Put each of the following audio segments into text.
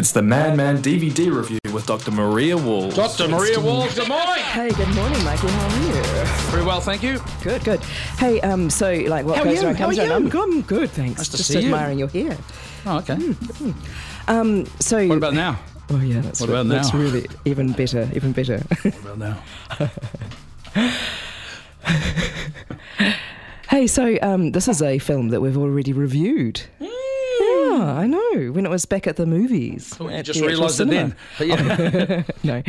It's the Madman DVD review with Dr. Maria Walls. Dr. Maria Walls, good morning. Hey, good morning, Mikey. How are you? Very well, thank you. Good, good. Hey, um, so like what How are goes you? around How comes are around. you? I'm good, I'm good, thanks. Nice to Just see you. admiring your hair. Oh, okay. Um, so What about now? Oh yeah, that's What about that's now? really even better, even better. What about now? hey, so um, this is a film that we've already reviewed. Yeah, I know. When it was back at the movies. Oh, you just the realised it then. Yeah. no.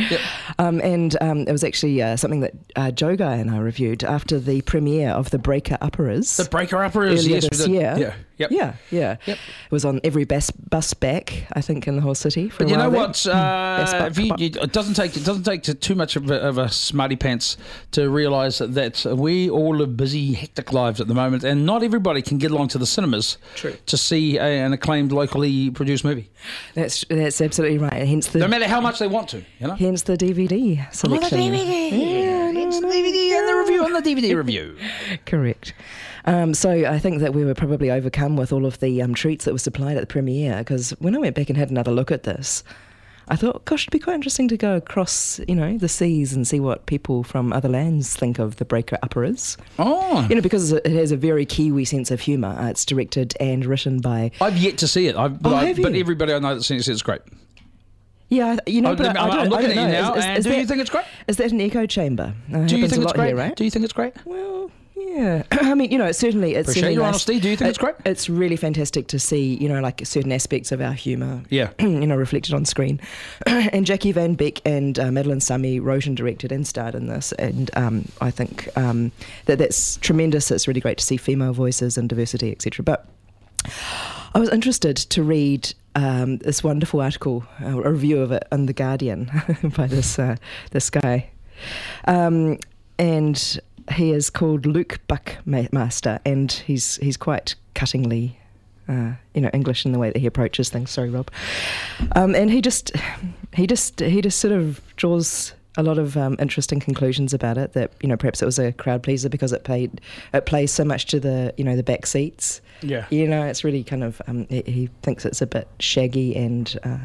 Um, and um, it was actually uh, something that uh, Joe Guy and I reviewed after the premiere of the Breaker Uppers. the breaker upper is earlier yes, we this year. Yeah. Yep. Yeah, yeah. Yep. It was on every bus bus back, I think, in the whole city. For But you know what? Uh, if you, you, it doesn't take it doesn't take too much of a, of a smarty pants to realise that we all live busy, hectic lives at the moment, and not everybody can get along to the cinemas True. to see an acclaimed locally produced movie, That's that's absolutely right. Hence the no matter how much they want to. You know. hence the DVD selection. Yeah, it's the DVD and the review on the DVD review. Correct. Um, so I think that we were probably overcome with all of the um, treats that were supplied at the premiere because when I went back and had another look at this, I thought, gosh, it'd be quite interesting to go across, you know, the seas and see what people from other lands think of the Breaker Uppers. Oh, You know, because it has a very Kiwi sense of humour. Uh, it's directed and written by. I've yet to see it. I've, but, Oh, I, but everybody I know that's seen it says it's great. Yeah, you know, Oh, but I'm, I, I I'm looking I at you know. now, Is- is- is do you think it's great? Is that an echo chamber? Uh, Do you think it's great? Here, right? Do you think it's great? Well, yeah. I mean, you know, it's certainly it's Appreciate certainly your nice- honesty. Do you think it- it's great? It's really fantastic to see, you know, like certain aspects of our humour. Yeah. you know, reflected on screen. and Jackie Van Beek and uh, Madeleine Sami wrote and directed and starred in this, and um, I think um, that that's tremendous. It's really great to see female voices and diversity, etc. But I was interested to read um, this wonderful article, uh, a review of it in the Guardian by this uh, this guy, um, and he is called Luke Buckmaster, and he's he's quite cuttingly. Uh, you know English in the way that he approaches things. Sorry, Rob. Um, and he just, he just, he just sort of draws a lot of um, interesting conclusions about it. That you know perhaps it was a crowd pleaser because it played, it plays so much to the you know the back seats. Yeah. You know, it's really kind of um, he, he thinks it's a bit shaggy and uh,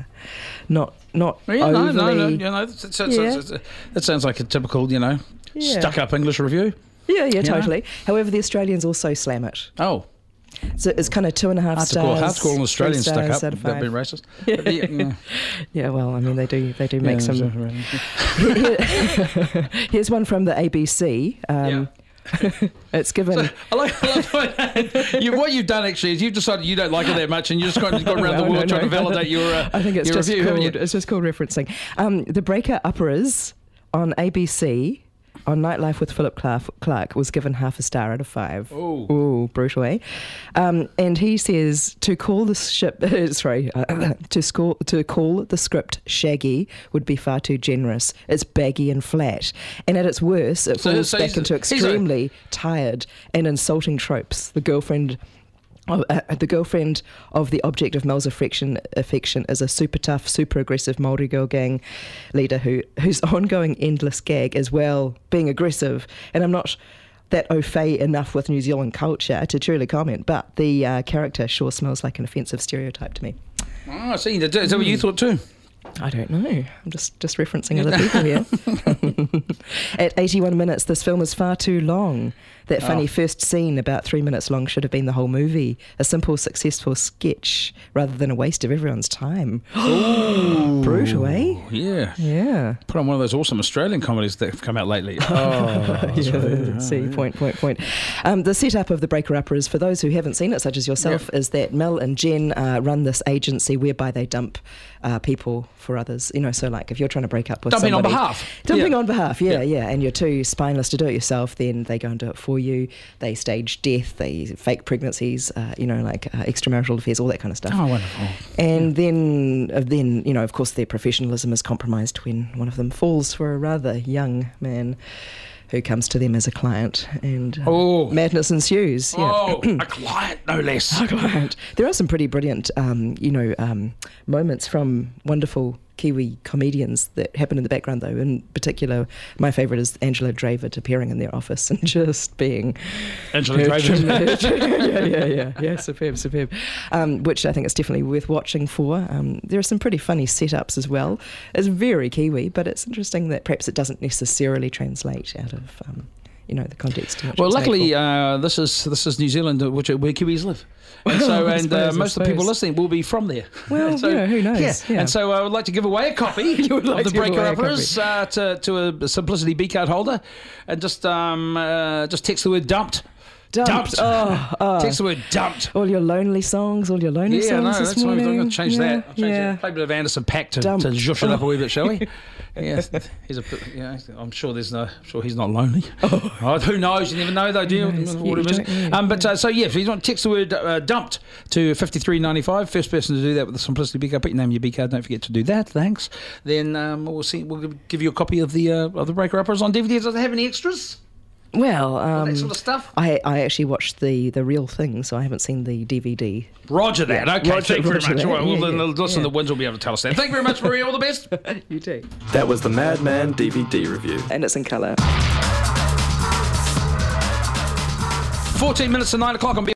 not not Yeah, no, no, no. overly. You know, that, that, Yeah. that, that sounds like a typical, you know, Yeah. stuck-up English review. Yeah, yeah, totally. However, the Australians also slam it. Oh, So it's kind of two and a half hard to stars. call, hard to call an Australian out of That'd be racist. The- mm, Yeah, well, I mean, they do they do make yeah, some. so- Here's one from the ABC. Um, it's given. I like, I like what, you, what you've done actually is you've decided you don't like it that much, and you just gone, gone around the world no, trying to validate your uh, I think it's just review, called. It's just called referencing. Um, the Breaker Uppers on ABC on Nightlife with Philip Clark, Clark was given half a star out of five. Ooh. Ooh, brutal, eh? Um, and he says to call the ship, sorry, uh, to, score, to call the script shaggy would be far too generous. It's baggy and flat. And at its worst, it So- falls so back into he's a- extremely tired and insulting tropes. The girlfriend. Oh, uh, the girlfriend of the object of Mel's affection, affection is a super tough, super aggressive Maori girl gang leader who whose ongoing endless gag is well being aggressive. And I'm not that au fait enough with New Zealand culture to truly comment, but the uh, character sure smells like an offensive stereotype to me. Oh, I see. Is that what Hmm. you thought too? I don't know. I'm just just referencing other people here. At 81 minutes, this film is far too long. That funny Oh. first scene, about three minutes long, should have been the whole movie. A simple, successful sketch rather than a waste of everyone's time. Brutal, eh? Yeah. Yeah. Put on one of those awesome Australian comedies that have come out lately. Oh, Yeah, see, point, point, point. Um, the setup of the Breaker Upper is, for those who haven't seen it, such as yourself, is that Mel and Jen uh, run this agency whereby they dump uh, people for others. You know, so like if you're trying to break up with Dumping on behalf. Dumping Yeah. on behalf, yeah, Yeah. yeah, And you're too spineless to do it yourself, then they go and do it for you. They stage death, they fake pregnancies, uh, you know, like uh, extramarital affairs, all that kind of stuff. Oh, wonderful. And then, uh, then you know, of course, their professionalism is compromised when one of them falls for a rather young man who comes to them as a client, and uh, Oh. madness ensues. Yeah. Oh, a client, no less. A client. There are some pretty brilliant, um, you know, um, moments from wonderful Kiwi comedians that happen in the background, though. In particular, my favourite is Angela Dravid appearing in their office and just being Angela her Dravid. yeah, yeah, yeah, yeah, superb, superb. Um, which I think is definitely worth watching for. Um, there are some pretty funny setups as well. It's very Kiwi, but it's interesting that perhaps it doesn't necessarily translate out of. Um, you know the context. Well, luckily, uh, this is this is New Zealand, uh, which where Kiwis live, and so and uh, most of the people listening will be from there. Well, so, yeah, who knows? Yeah. Yeah. and so I would like to give away a copy You would like of the to Breaker Uppers uh, to to a Simplicity B card holder, and just um uh, just text the word dumped. dumped. dumped. Oh, oh. Text the word dumped. all your lonely songs, all your lonely Yeah, no, songs that's this what I'm going to change yeah, that. I'll change yeah. that. Play a bit of Anderson .Paak to, to Dumped. zhush it up a wee bit, shall we? yeah, he's a. Yeah, I'm sure there's no. I'm sure he's not lonely. Oh, who knows? You never know, though, do you? knows? What You it is. don't know, Um, but uh, so yeah, if you want to text the word uh, dumped to 5395, first person to do that with the Simplicity B card, put your name in your B card. Don't forget to do that. Thanks. Then um, we'll see. We'll give- give you a copy of the uh, of the Breaker Uppers on DVD. Does it have any extras? Well, um, that sort of stuff. I, I actually watched the, the real thing, so I haven't seen the DVD. Roger that. Okay, Roger- thank you very roger much. that. All right, well, Yeah, then, yeah, listen, yeah. the Winds will be able to tell us that. Thank you very much, Maria. All the best. You too. That was the Madman DVD review. And it's in colour. 14 minutes to 9 o'clock on